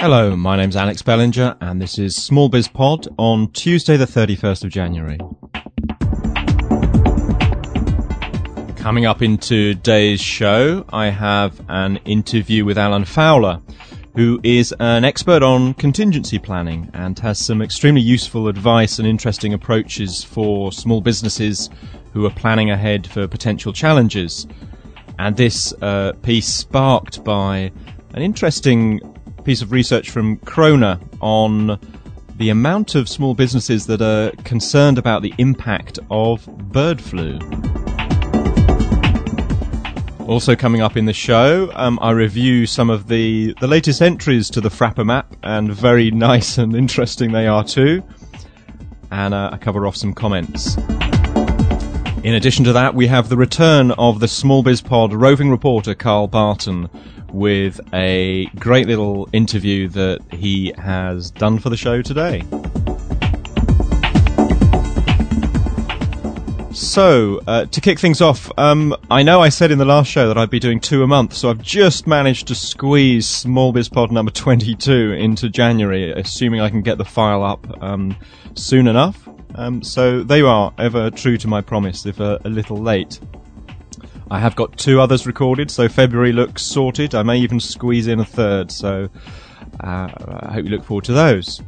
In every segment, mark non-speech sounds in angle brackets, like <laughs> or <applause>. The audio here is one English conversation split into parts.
Hello, my name's Alex Bellinger, and this is Small Biz Pod on Tuesday, the 31st of January. Coming up in today's show, I have an interview with Alan Fowler, who is an expert on contingency planning and has some extremely useful advice and interesting approaches for small businesses who are planning ahead for potential challenges. And this uh, piece sparked by an interesting piece of research from Croner on the amount of small businesses that are concerned about the impact of bird flu. Also coming up in the show, um, I review some of the, the latest entries to the Frapper map, and very <laughs> nice and interesting they are too. And uh, I cover off some comments. In addition to that, we have the return of the Small Biz Pod roving reporter Carl Barton with a great little interview that he has done for the show today. So, uh, to kick things off, um, I know I said in the last show that I'd be doing two a month, so I've just managed to squeeze Small Biz Pod number 22 into January, assuming I can get the file up um, soon enough. Um, so, there you are, ever true to my promise, if a, a little late. I have got two others recorded, so February looks sorted. I may even squeeze in a third, so uh, I hope you look forward to those.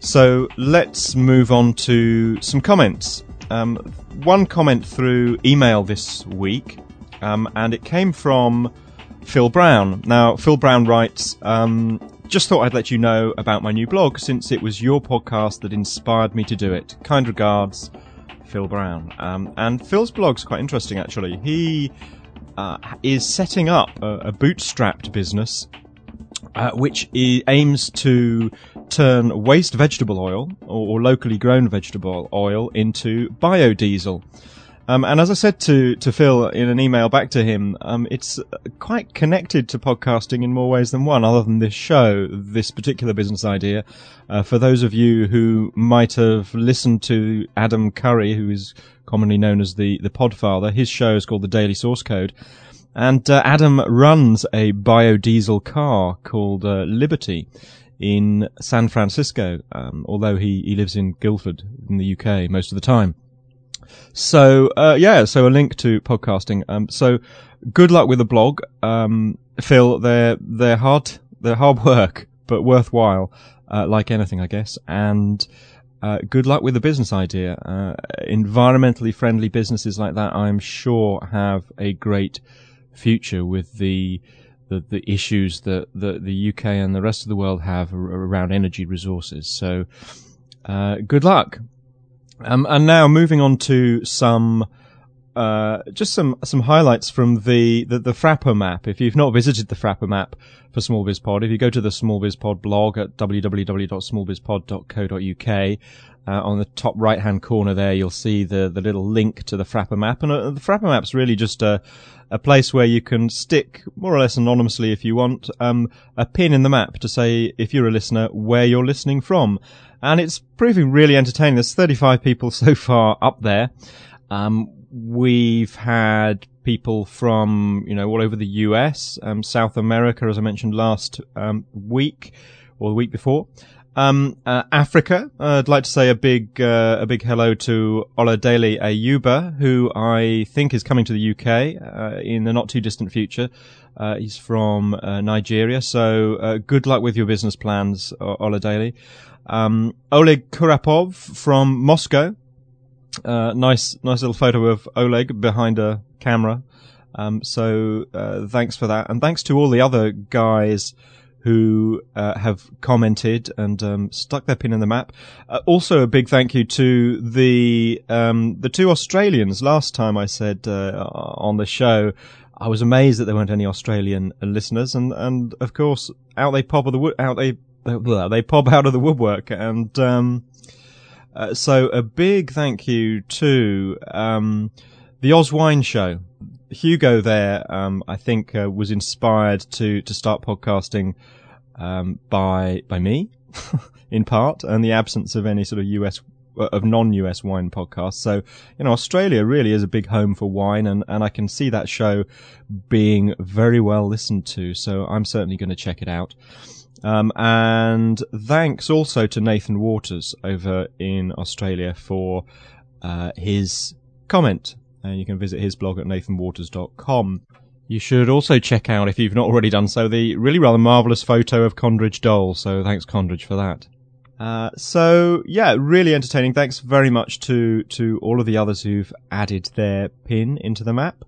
So let's move on to some comments. Um, one comment through email this week, um, and it came from Phil Brown. Now, Phil Brown writes, um, just thought I'd let you know about my new blog since it was your podcast that inspired me to do it. Kind regards, Phil Brown. Um, and Phil's blog's quite interesting, actually. He uh, is setting up a, a bootstrapped business uh, which aims to turn waste vegetable oil or, or, locally grown vegetable oil into biodiesel. Um, and as I said to, to Phil in an email back to him, um, it's quite connected to podcasting in more ways than one, other than this show, this particular business idea. Uh, for those of you who might have listened to Adam Curry, who is commonly known as the, the Podfather, his show is called The Daily Source Code. And uh, Adam runs a biodiesel car called uh, Liberty in San Francisco, um, although he, he lives in Guildford in the UK most of the time. So uh, yeah, so a link to podcasting. Um, so good luck with the blog, um, Phil. They're they're hard they're hard <laughs> work, but worthwhile, uh, like anything, I guess. And uh, good luck with the business idea. Uh, environmentally friendly businesses like that, I'm sure, have a great future with the the, the issues that the, the UK and the rest of the world have around energy resources. So, uh, good luck. Um, and now moving on to some, uh, just some, some highlights from the, the, the Frapper map. If you've not visited the Frapper map for Small Biz Pod, if you go to the Small Biz Pod blog at www.smallbizpod.co.uk, uh, on the top right hand corner there, you'll see the, the little link to the Frapper map. And uh, the Frapper map's really just a, a place where you can stick, more or less anonymously if you want, um, a pin in the map to say, if you're a listener, where you're listening from and it's proving really entertaining. There's 35 people <laughs> so far up there. Um, we've had people from, you know, all over the US, um, South America, as I mentioned last um, week or the week before. Um, uh, Africa, uh, I'd like to say a big, uh, a big hello to Oladele Ayuba, who I think is coming to the UK uh, in the not too distant future. Uh, he's from uh, Nigeria, so good luck with your business plans, Oladele. Um, Oleg Kurapov from Moscow. Uh, nice, nice little photo of Oleg behind a camera. Um, so uh, thanks for that, and thanks to all the other guys who uh, have commented and um, stuck their pin in the map. Uh, also, a big thank you to the um, the two Australians. Last time I said uh, on the show, I was amazed that there weren't any Australian listeners, and and of course out they pop of the out they they pop out of the woodwork. And um, uh, so a big thank you to um, the Oz Wine Show. Hugo there, um, I think, uh, was inspired to to start podcasting um, by by me, <laughs> in part, and the absence of any sort of US of non-US wine podcasts. So, you know, Australia really is a big home for wine and, and I can see that show being very well listened to. So I'm certainly going to check it out. Um, and thanks also to Nathan Waters over in Australia for uh, his comment. And you can visit his blog at nathanwaters.com. You should also check out, if you've not already done so, the really rather marvellous photo of Condridge Doll. So thanks, Condridge, for that. Uh, so yeah, really entertaining. Thanks very much to to all of the others who've added their pin into the map.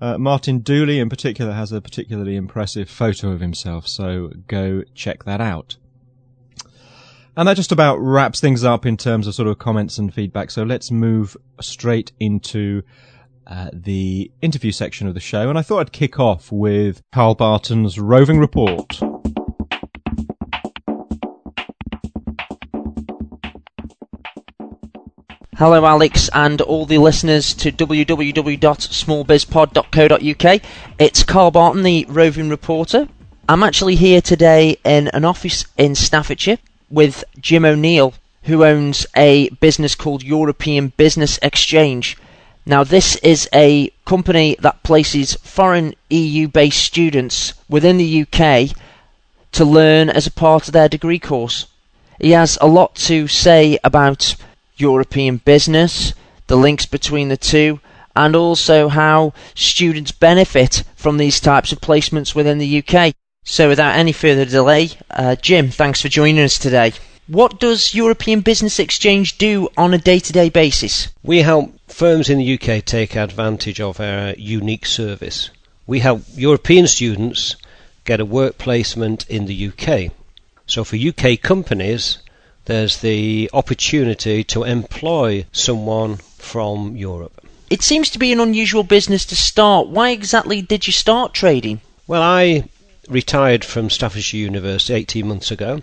Uh, Martin Dooley in particular has a particularly impressive photo of himself, so go check that out. And that just about wraps things up in terms of sort of comments and feedback. So let's move straight into uh, the interview section of the show. And I thought I'd kick off with Carl Barton's roving report. Hello, Alex, and all the listeners to www.smallbizpod.co.uk. It's Carl Barton, the roving reporter. I'm actually here today in an office in Staffordshire with Jim O'Neill, who owns a business called European Business Exchange. Now, this is a company that places foreign EU based students within the UK to learn as a part of their degree course. He has a lot to say about European business, the links between the two, and also how students benefit from these types of placements within the UK. So, without any further delay, uh, Jim, thanks for joining us today. What does European Business Exchange do on a day to day basis? We help firms in the UK take advantage of our unique service. We help European students get a work placement in the UK. So, for UK companies, there's the opportunity to employ someone from Europe. It seems to be an unusual business to start. Why exactly did you start trading? Well, I retired from Staffordshire University 18 months ago.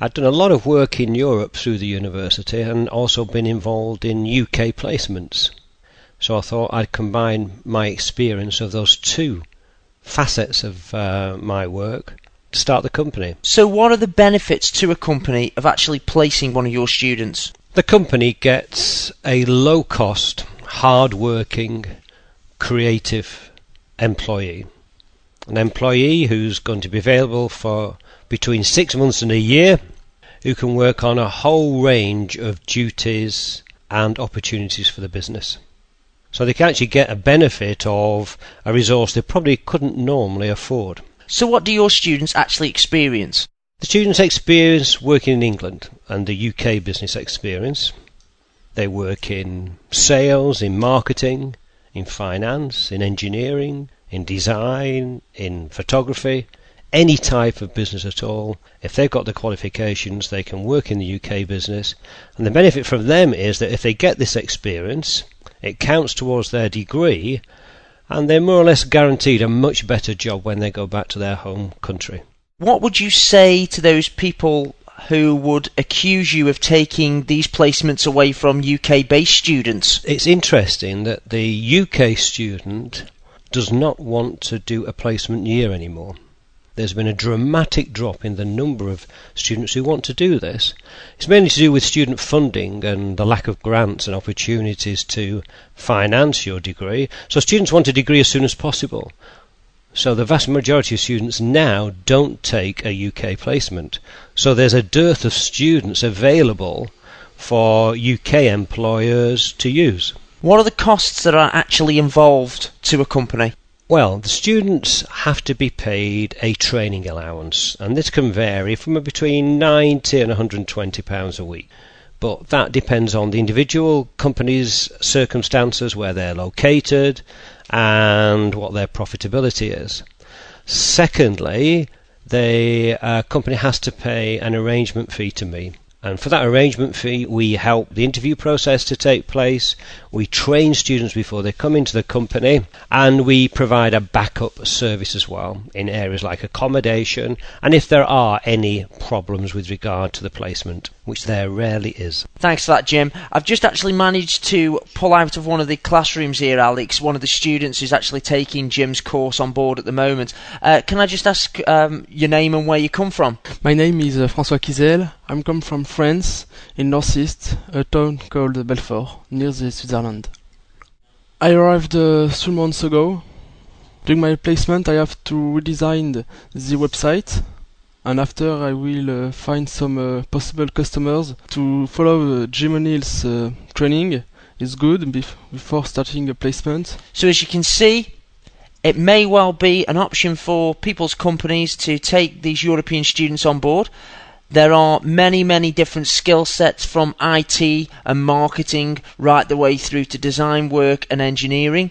I'd done a lot of work in Europe through the university and also been involved in UK placements. So I thought I'd combine my experience of those two facets of uh, my work start the company. So, what are the benefits to a company of actually placing one of your students? The company gets a low cost, hard working, creative employee. An employee who's going to be available for between six months and a year, who can work on a whole range of duties and opportunities for the business. So they can actually get a benefit of a resource they probably couldn't normally afford. So, what do your students actually experience? The students experience working in England and the UK business experience. They work in sales, in marketing, in finance, in engineering, in design, in photography, any type of business at all. If they've got the qualifications, they can work in the UK business. And the benefit from them is that if they get this experience, it counts towards their degree and they're more or less guaranteed a much better job when they go back to their home country. What would you say to those people who would accuse you of taking these placements away from UK based students? It's interesting that the UK student does not want to do a placement year anymore there's been a dramatic drop in the number of students who want to do this. It's mainly to do with student funding and the lack of grants and opportunities to finance your degree. So students want a degree as soon as possible. So the vast majority of students now don't take a UK placement. So there's a dearth of students available for UK employers to use. What are the costs that are actually involved to a company? Well, the students have to be paid a training allowance, and this can vary from between 90 and 120 pounds a week. But that depends on the individual company's circumstances, where they're located, and what their profitability is. Secondly, the uh, company has to pay an arrangement fee to me. And for that arrangement fee, we help the interview process to take place. We train students before they come into the company, and we provide a backup service as well in areas like accommodation and if there are any problems with regard to the placement, which there rarely is. Thanks for that, Jim. I've just actually managed to pull out of one of the classrooms here, Alex, one of the students who's actually taking Jim's course on board at the moment. Uh, can I just ask um, your name and where you come from? My name is uh, François Kizel. I'm come from France, in northeast, a town called Belfort, near the Switzerland. I arrived uh, three months ago. During my placement, I have to redesign the, the website, and after I will uh, find some uh, possible customers to follow uh, Jim O'Neill's uh, training. Is good bef- before starting a placement. So as you can see, it may well be an option for people's companies to take these European students on board. There are many, many different skill sets from IT and marketing right the way through to design work and engineering.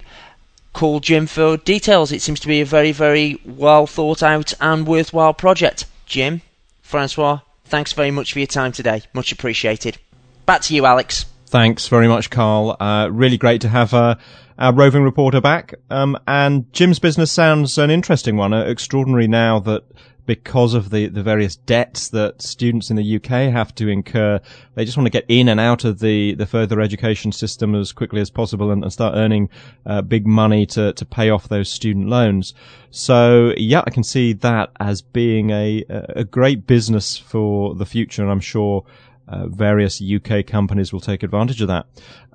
Call Jim for details. It seems to be a very, very well thought out and worthwhile project. Jim, Francois, thanks very much for your time today. Much appreciated. Back to you, Alex. Thanks very much, Carl. Uh, really great to have uh, our roving reporter back. Um, and Jim's business sounds an interesting one. Uh, extraordinary now that because of the, the various debts that students in the UK have to incur, they just want to get in and out of the, the further education system as quickly as possible and, and start earning uh, big money to, to pay off those student loans. So yeah, I can see that as being a, a great business for the future. And I'm sure uh, various UK companies will take advantage of that.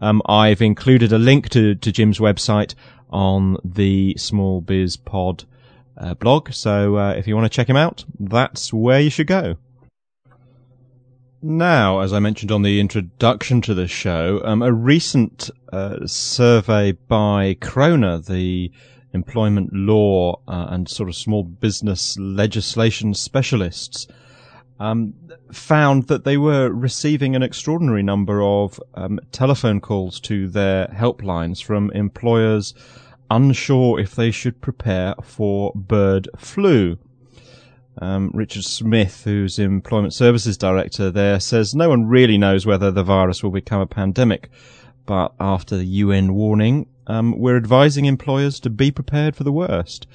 Um, I've included a link to, to Jim's website on the Small Biz Pod uh, blog, so uh, if you want to check him out, that's where you should go. Now, as I mentioned on the introduction to the show, um, a recent uh, survey by Croner, the employment law uh, and sort of small business legislation specialists, um, found that they were receiving an extraordinary number of um, telephone calls to their helplines from employers unsure if they should prepare for bird flu. Um, Richard Smith, who's Employment Services Director there, says no one really knows whether the virus will become a pandemic, but after the UN warning, um, we're advising employers to be prepared for the worst.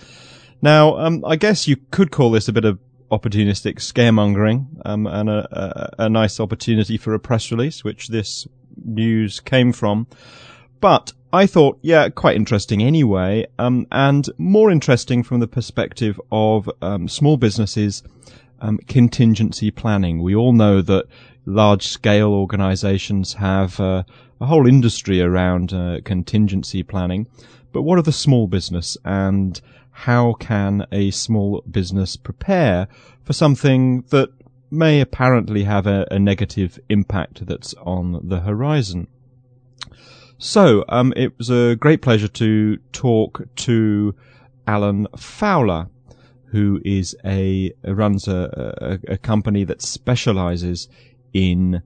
Now, um, I guess you could call this a bit of opportunistic scaremongering um, and a, a, a, nice opportunity for a press release, which this news came from. But I thought, yeah, quite interesting anyway, um, and more interesting from the perspective of um, small businesses um, contingency planning. We all know that large scale organizations have uh, a whole industry around uh, contingency planning. But what are the small business and how can a small business prepare for something that may apparently have a, a negative impact that's on the horizon? So, um, it was a great pleasure to talk to Alan Fowler, who is a runs a, a, a company that specializes in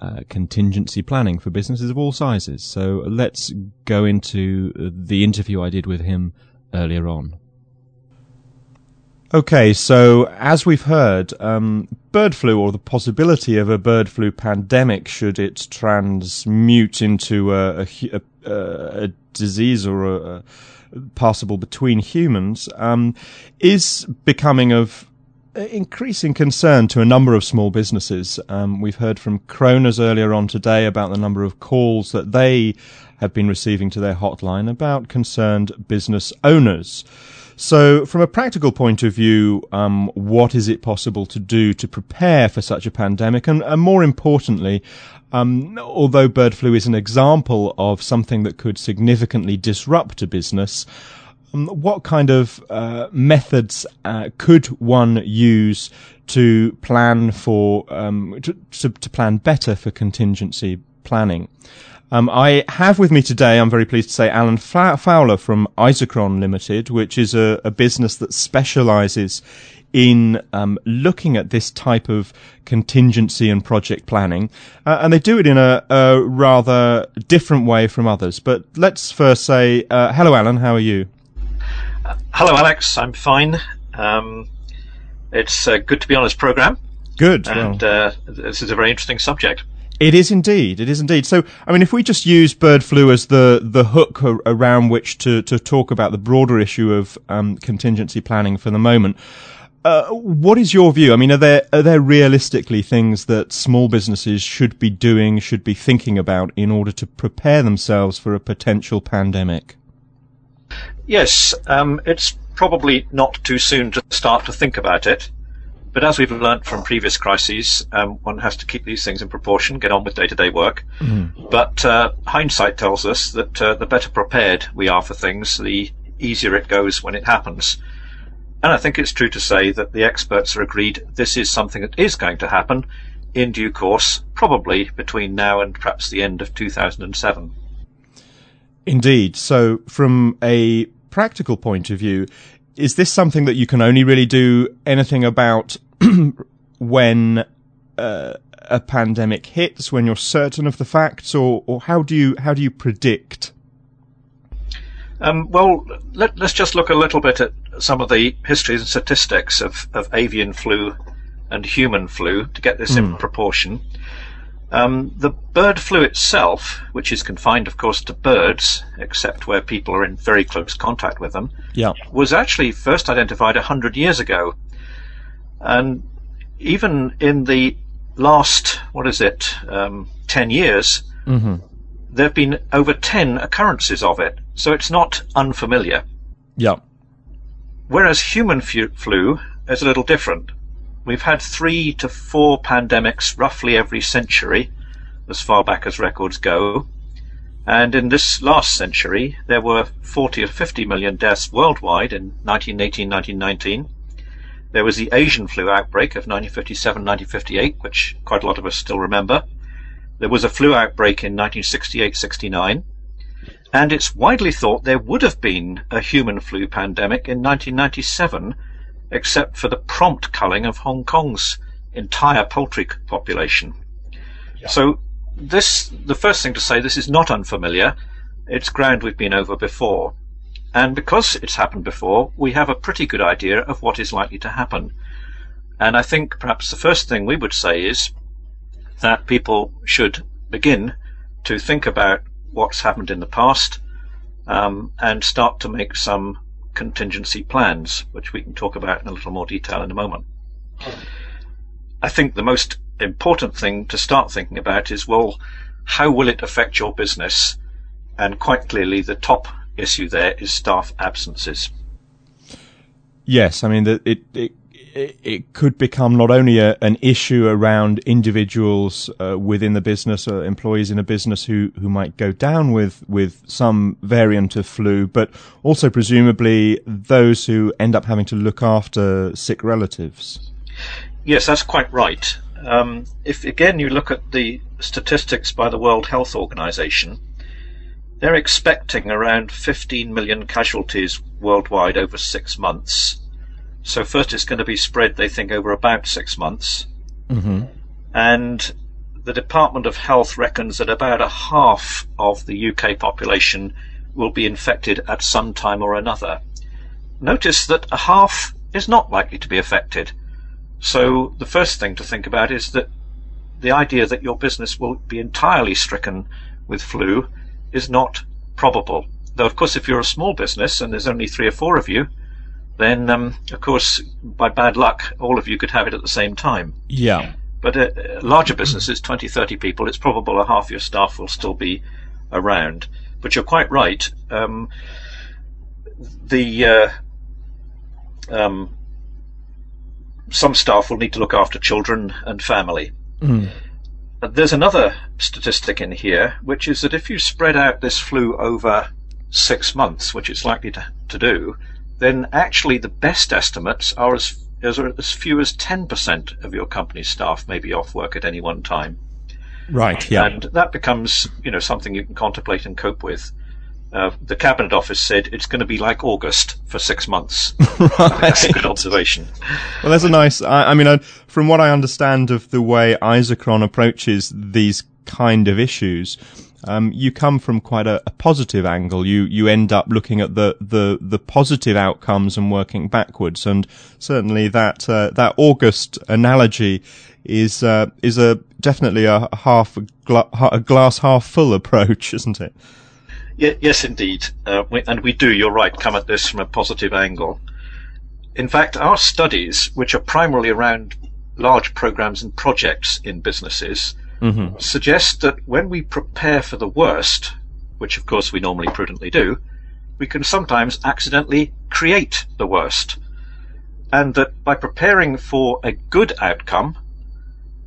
uh, contingency planning for businesses of all sizes. So let's go into the interview I did with him earlier on. Okay, so as we've heard, um, bird flu or the possibility of a bird flu pandemic should it transmute into a, a, a, a disease or a, passable between humans um, is becoming of increasing concern to a number of small businesses. Um, we've heard from Croners earlier on today about the number of calls that they have been receiving to their hotline about concerned business owners. So, from a practical point of view, um, what is it possible to do to prepare for such a pandemic? And, and more importantly, um, although bird flu is an example of something that could significantly disrupt a business, um, what kind of uh, methods uh, could one use to plan for um, to, to, to plan better for contingency planning? Um, I have with me today, I'm very pleased to say, Alan Fowler from Isochron Limited, which is a, a business that specializes in um, looking at this type of contingency and project planning. Uh, and they do it in a, a, rather different way from others. But let's first say, uh, hello, Alan, how are you? Uh, hello, Alex, I'm fine. Um, it's uh, good to be on this program. Good. And well. Uh, this is a very interesting subject. It is indeed. It is indeed. So, I mean, if we just use bird flu as the, the hook around which to, to talk about the broader issue of um, contingency planning for the moment, uh, what is your view? I mean, are there are there realistically things that small businesses should be doing, should be thinking about in order to prepare themselves for a potential pandemic? Yes, um, it's probably not too soon to start to think about it, but as we've learnt from previous crises, um, one has to keep these things in proportion, get on with day-to-day work. Mm-hmm. But uh, hindsight tells us that uh, the better prepared we are for things, the easier it goes when it happens. And I think it's true to say that the experts are agreed this is something that is going to happen in due course, probably between now and perhaps the end of 2007. Indeed. So, from a practical point of view, is this something that you can only really do anything about <clears throat> when uh, a pandemic hits, when you're certain of the facts, or, or how do you how do you predict? Um, well, let, us just look a little bit at some of the histories and statistics of, of avian flu and human flu to get this mm. in hmm. proportion. Um, the bird flu itself, which is confined, of course, to birds, except where people are in very close contact with them, yeah. was actually first identified 100 years ago. And even in the last, what is it, um, 10 years, mm-hmm. there have been over 10 occurrences of it. So it's not unfamiliar. Yeah. Whereas human flu is a little different. We've had three to four pandemics roughly every century, as far back as records go. And in this last century, there were 40 or 50 million deaths worldwide in 1918, 1919. There was the Asian flu outbreak of 1957, 1958, which quite a lot of us still remember. There was a flu outbreak in 1968, 69. And it's widely thought there would have been a human flu pandemic in 1997 except for the prompt culling of Hong Kong's entire poultry population. Yeah. So this, the first thing to say, this is not unfamiliar. It's ground we've been over before. And because it's happened before, we have a pretty good idea of what is likely to happen. And I think perhaps the first thing we would say is that people should begin to think about what's happened in the past um, and start to make some contingency plans, which we can talk about in a little more detail in a moment. I think the most important thing to start thinking about is, well, how will it affect your business? And quite clearly, the top issue there is staff absences. Yes, I mean, that it, it it could become not only a, an issue around individuals uh, within the business, or uh, employees in a business who, who might go down with, with some variant of flu, but also presumably those who end up having to look after sick relatives. Yes, that's quite right. Um, if again you look at the statistics by the World Health Organization, they're expecting around 15 million casualties worldwide over six months so first it's going to be spread, they think, over about six months. Mm-hmm. And the Department of Health reckons that about a half of the UK population will be infected at some time or another. Notice that a half is not likely to be affected. So the first thing to think about is that the idea that your business will be entirely stricken with flu is not probable. Though, of course, if you're a small business and there's only three or four of you, then um, of course, by bad luck, all of you could have it at the same time. Yeah. But uh, larger businesses, 20, 30 people, it's probable a half your staff will still be around. But you're quite right. Um, the uh, um, some staff will need to look after children and family. Mm. There's another statistic in here, which is that if you spread out this flu over six months, which it's likely to, to do, then actually the best estimates are as as, as few as 10% of your company's staff may be off work at any one time. Right, yeah. And that becomes, you know, something you can contemplate and cope with. Uh, the Cabinet Office said it's going to be like August for six months. right. <laughs> That's a good observation. Well, that's a nice. I, I mean, I, from what I understand of the way Isochron approaches these kind of issues, um, you come from quite a, a, positive angle. You you end up looking at the, the, the positive outcomes and working backwards. And certainly that uh, that August analogy is uh, is a definitely a half a, a, glass half full approach, <laughs> isn't it? Yes, indeed. Uh, we, and we do. You're right. Come at this from a positive angle. In fact, our studies, which are primarily around large programs and projects in businesses, mm-hmm. suggests that when we prepare for the worst, which of course we normally prudently do, we can sometimes accidentally create the worst. and that by preparing for a good outcome,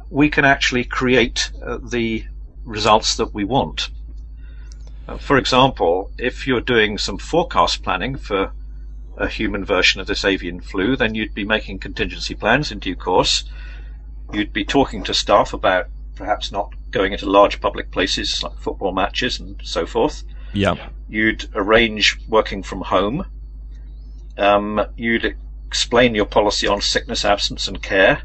we can actually create uh, the results that we want. Uh, for example, if you're doing some forecast planning for a human version of this avian flu, then you'd be making contingency plans in due course. You'd be talking to staff about perhaps not going into large public places like football matches and so forth. Yeah. You'd arrange working from home. Um, you'd explain your policy on sickness, absence, and care.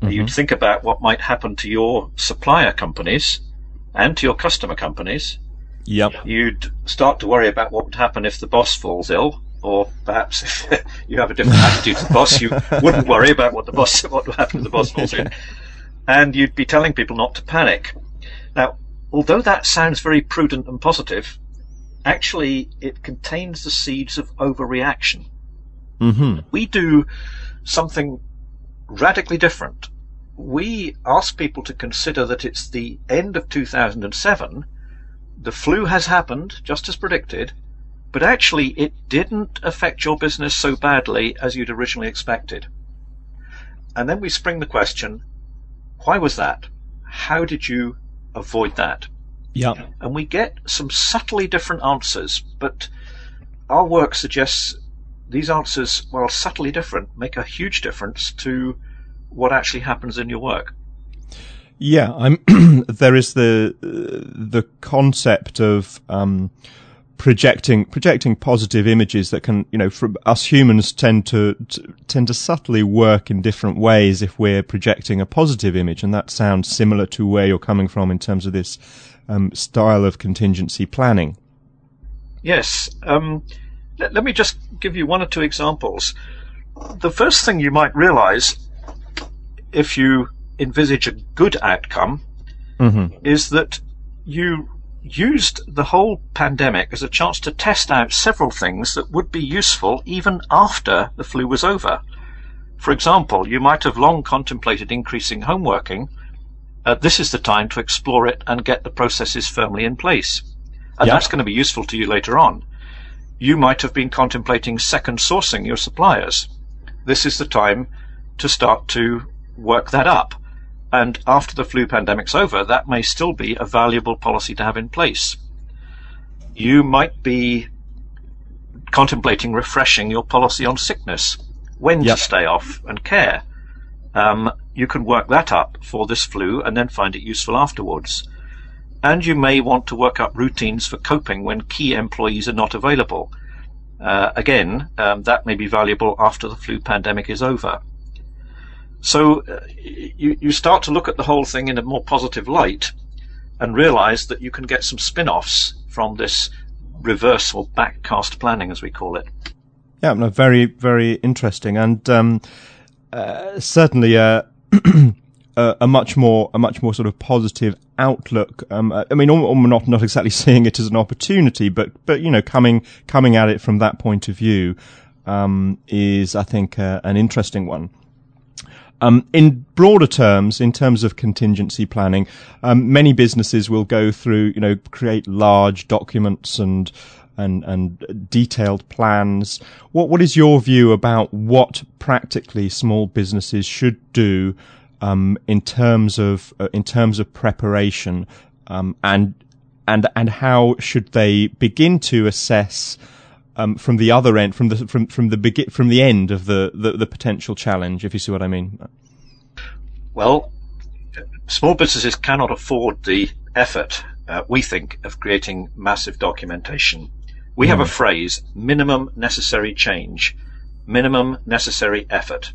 Mm-hmm. You'd think about what might happen to your supplier companies and to your customer companies. Yep. You'd start to worry about what would happen if the boss falls ill, or perhaps if <laughs> you have a different attitude to the boss, you <laughs> wouldn't worry about what the boss <laughs> what would happen if the boss falls ill, and you'd be telling people not to panic. Now, although that sounds very prudent and positive, actually it contains the seeds of overreaction. Mm-hmm. We do something radically different. We ask people to consider that it's the end of 2007, the flu has happened, just as predicted, but actually it didn't affect your business so badly as you'd originally expected. And then we spring the question, why was that? How did you avoid that? Yeah. And we get some subtly different answers, but our work suggests these answers, while subtly different, make a huge difference to what actually happens in your work. Yeah, I'm. <clears throat> there is the the concept of um, projecting projecting positive images that can, you know, from us humans tend to, to, tend to subtly work in different ways if we're projecting a positive image, and that sounds similar to where you're coming from in terms of this um, style of contingency planning. Yes. Um, let, let me just give you one or two examples. The first thing you might realize if you envisage a good outcome mm-hmm. is that you used the whole pandemic as a chance to test out several things that would be useful even after the flu was over. For example, you might have long contemplated increasing home working. Uh, this is the time to explore it and get the processes firmly in place. And Yep. that's going to be useful to you later on. You might have been contemplating second sourcing your suppliers. This is the time to start to work that up. And after the flu pandemic's over, that may still be a valuable policy to have in place. You might be contemplating refreshing your policy on sickness, when Yep. to stay off and care. Um, you can work that up for this flu and then find it useful afterwards. And you may want to work up routines for coping when key employees are not available. Uh, again, um, that may be valuable after the flu pandemic is over. So uh, you, you start to look at the whole thing in a more positive light and realize that you can get some spin-offs from this reverse or backcast planning, as we call it. Yeah, no, very, very interesting, and um, uh, certainly a, <clears throat> a a much more a much more sort of positive outlook. Um, I mean, al- al- not not exactly <laughs> seeing it as an opportunity, but but you know, coming coming at it from that point of view um, is, I think, uh, an interesting one. Um, in broader terms, in terms of contingency planning, um, many businesses will go through, you know, create large documents and and and detailed plans. What what is your view about what practically small businesses should do um, in terms of uh, in terms of preparation, um, and and and how should they begin to assess? Um, from the other end, from the from from the begin from the end of the, the the potential challenge, if you see what I mean. Well, small businesses cannot afford the effort, uh, we think, of creating massive documentation. We have a phrase, minimum necessary change, minimum necessary effort.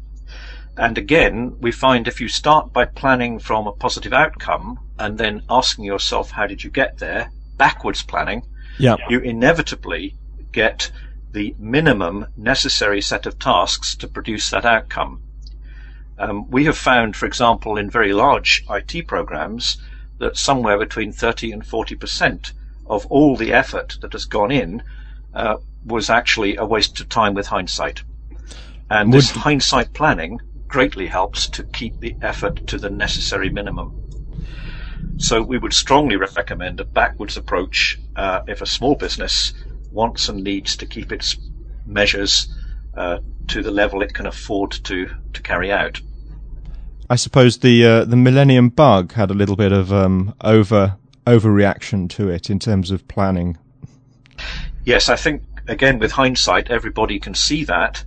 And again, we find if you start by planning from a positive outcome and then asking yourself, how did you get there? Backwards planning, Yeah. you inevitably get the minimum necessary set of tasks to produce that outcome. Um, we have found, for example, in very large IT programs, that somewhere between 30 and 40 percent of all the effort that has gone in uh, was actually a waste of time with hindsight. And Would- this hindsight planning greatly helps to keep the effort to the necessary minimum. So we would strongly recommend a backwards approach uh, if a small business wants and needs to keep its measures uh, to the level it can afford to to carry out. I suppose the uh, the Millennium Bug had a little bit of um, over overreaction to it in terms of planning. Yes, I think again with hindsight, everybody can see that.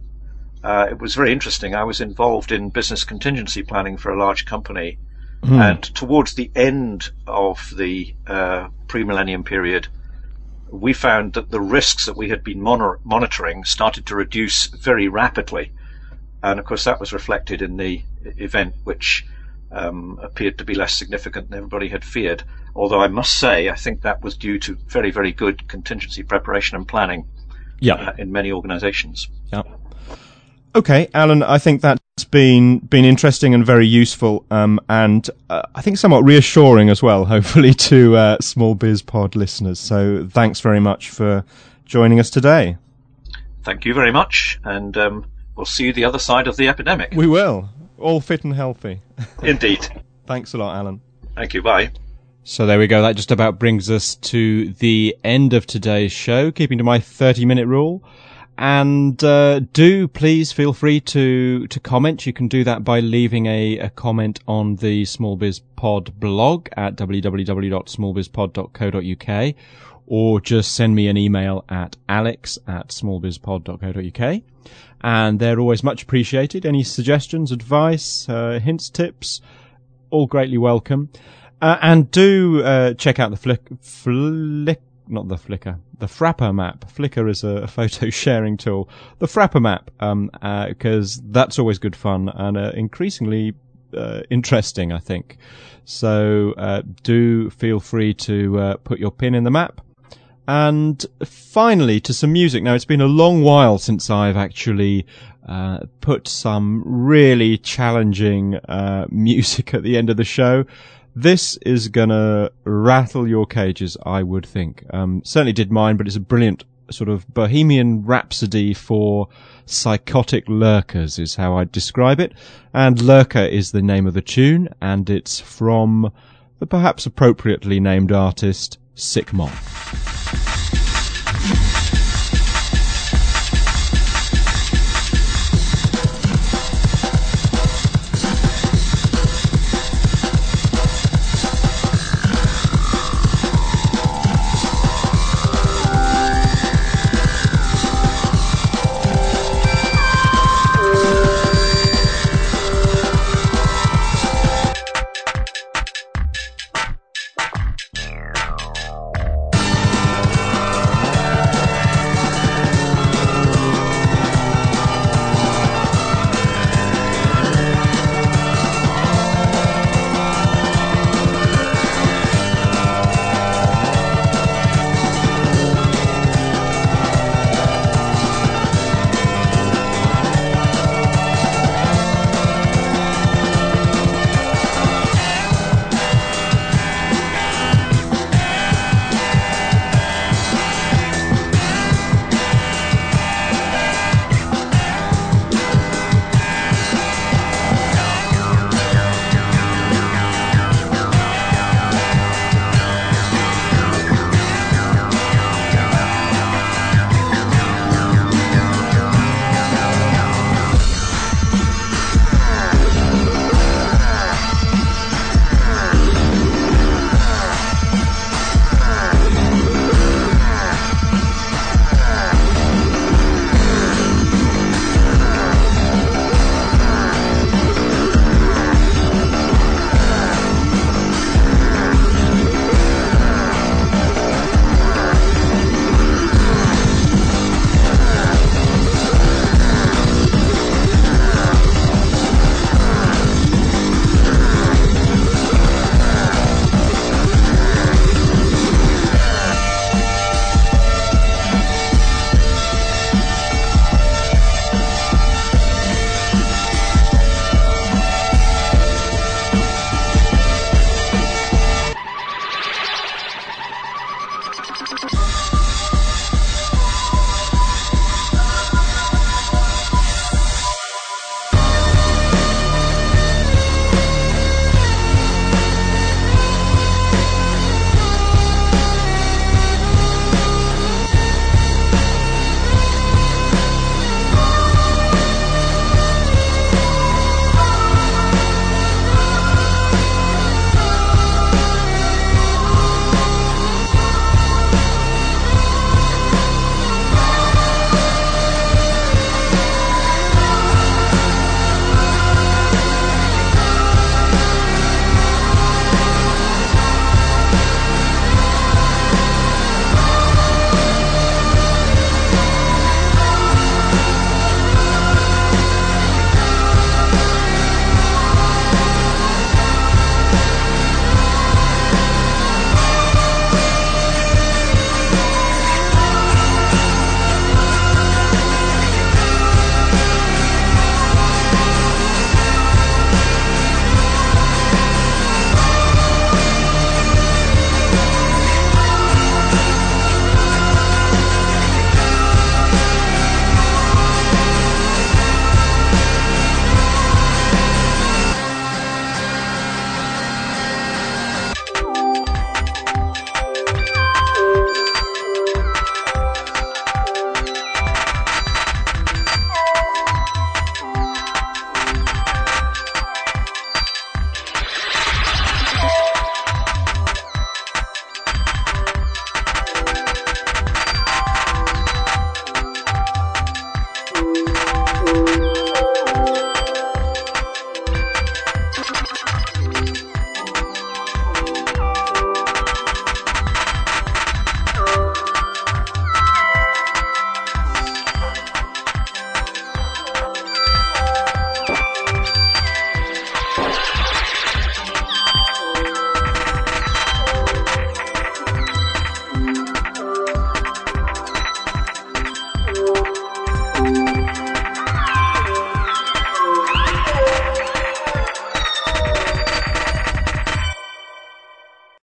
Uh, it was very interesting. I was involved in business contingency planning for a large company, mm. and towards the end of the uh, pre-millennium period, we found that the risks that we had been monitoring started to reduce very rapidly. And of course, that was reflected in the event, which um, appeared to be less significant than everybody had feared. Although I must say, I think that was due to very, very good contingency preparation and planning yeah. Uh, in many organizations. Yeah. Okay, Alan, I think that's been been interesting and very useful, um, and uh, I think somewhat reassuring as well. <laughs> Hopefully, to uh, Small Biz Pod listeners. So, thanks very much for joining us today. Thank you very much, and um, we'll see you the other side of the epidemic. We will, all fit and healthy. <laughs> Indeed. thanks a lot, Alan. Thank you. Bye. So there we go. That just about brings us to the end of today's show. Keeping to my 30 minute rule. And uh, do please feel free to to comment. You can do that by leaving a, a comment on the Small Biz Pod blog at www.smallbizpod.co.uk or just send me an email at alex at smallbizpod.co.uk. And they're always much appreciated. Any suggestions, advice, uh, hints, tips, all greatly welcome. Uh, and do uh, check out the flick, flick not the Flickr, the Frapper map. Flickr is a, <laughs> photo sharing tool. The Frapper map, um, because uh, that's always good fun and uh, increasingly uh, interesting, I think. So uh, do feel free to uh, put your pin in the map. And finally, to some music. Now, it's been a long while since I've actually uh, put some really challenging <laughs> music at the end of the show. This is gonna rattle your cages, I would think. Um, certainly did mine, but it's a brilliant sort of bohemian rhapsody for psychotic lurkers is how I'd describe it. And Lurker is the name of the tune, and it's from the perhaps appropriately named artist, Sick Moth.